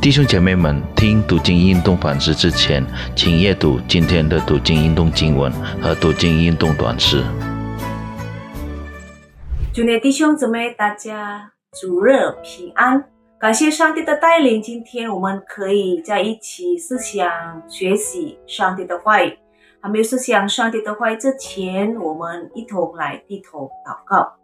弟兄姐妹们，听读经运动反思之前，请阅读今天的读经运动经文和读经运动短诗。主内弟兄姊妹，大家主日平安！感谢上帝的带领，今天我们可以在一起思想学习上帝的话语。还没有思想上帝的话语之前，我们一同来低头祷告。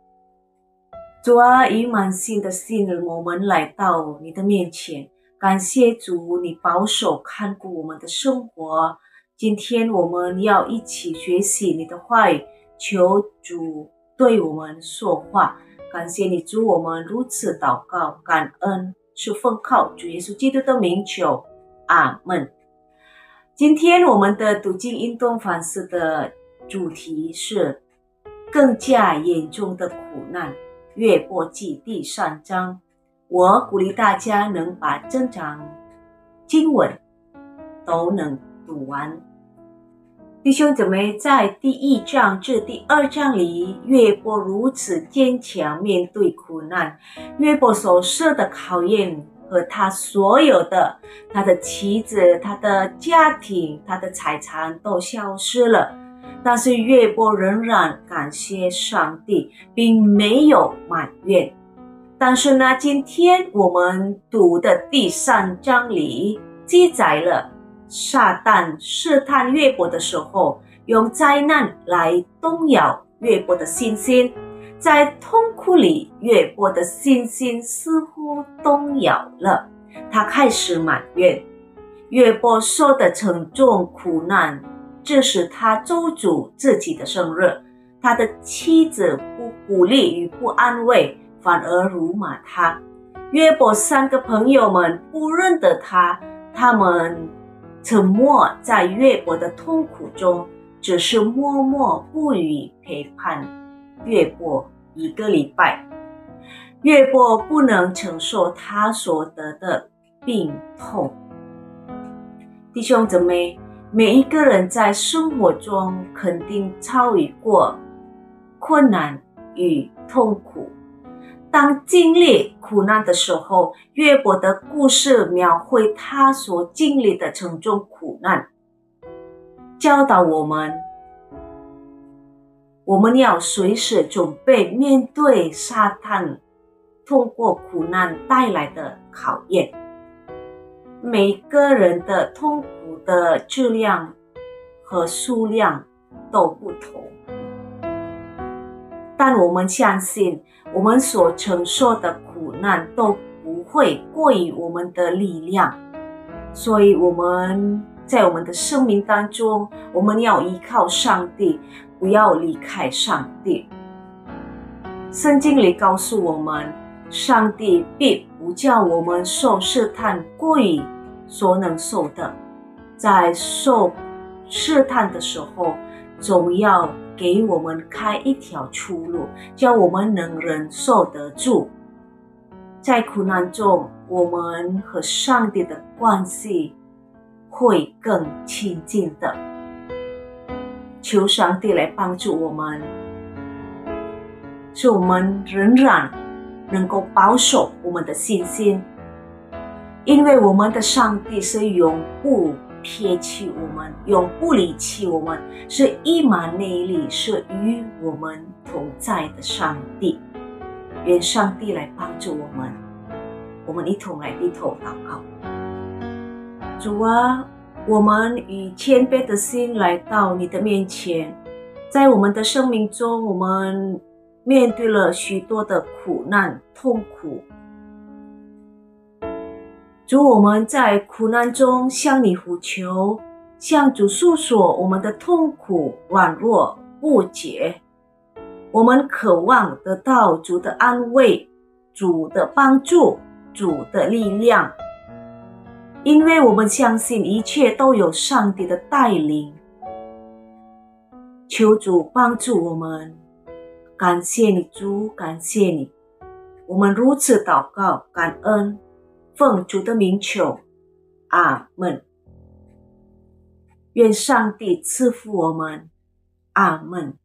主啊，以满心的信任，我们来到你的面前。感谢主，你保守看顾我们的生活。今天我们要一起学习你的话语，求主对我们说话。感谢你，主，我们如此祷告，感恩是奉靠主耶稣基督的名求，阿门。今天我们的读经运动反思的主题是更加严重的苦难，越过记第三章。我鼓励大家能把这章经文都能读完。弟兄姊妹，在第一章至第二章里，约伯如此坚强面对苦难。约伯所受的考验和他所有的他的妻子、他的家庭、他的财产都消失了，但是约伯仍然感谢上帝，并没有埋怨。但是呢，今天我们读的第三章里记载了撒旦试探约伯的时候，用灾难来动摇约伯的信心。在痛苦里，约伯的信心似乎动摇了，他开始埋怨。约伯受的沉重苦难，致使他咒诅自己的生日。他的妻子不鼓励与不安慰。反而辱骂他。约伯三个朋友们不认得他，他们沉默在约伯的痛苦中，只是默默不语陪伴约伯一个礼拜。约伯不能承受他所得的病痛。弟兄姊妹，每一个人在生活中肯定遭遇过困难与痛苦。当经历苦难的时候，约伯的故事描绘他所经历的沉重苦难，教导我们：我们要随时准备面对撒旦通过苦难带来的考验。每个人的痛苦的质量和数量都不同，但我们相信。我们所承受的苦难都不会过于我们的力量，所以我们在我们的生命当中，我们要依靠上帝，不要离开上帝。圣经里告诉我们，上帝必不叫我们受试探过于所能受的，在受试探的时候，总要。给我们开一条出路，叫我们能忍受得住。在苦难中，我们和上帝的关系会更亲近的。求上帝来帮助我们，使我们仍然能够保守我们的信心，因为我们的上帝是永不。撇弃我们，永不离弃我们，是一满内力，是与我们同在的上帝。愿上帝来帮助我们，我们一同来低头祷告。主啊，我们以谦卑的心来到你的面前，在我们的生命中，我们面对了许多的苦难、痛苦。主，我们在苦难中向你呼求，向主诉说我们的痛苦、软弱、误解。我们渴望得到主的安慰、主的帮助、主的力量，因为我们相信一切都有上帝的带领。求主帮助我们，感谢你，主，感谢你。我们如此祷告，感恩。奉主的名求，阿门。愿上帝赐福我们，阿门。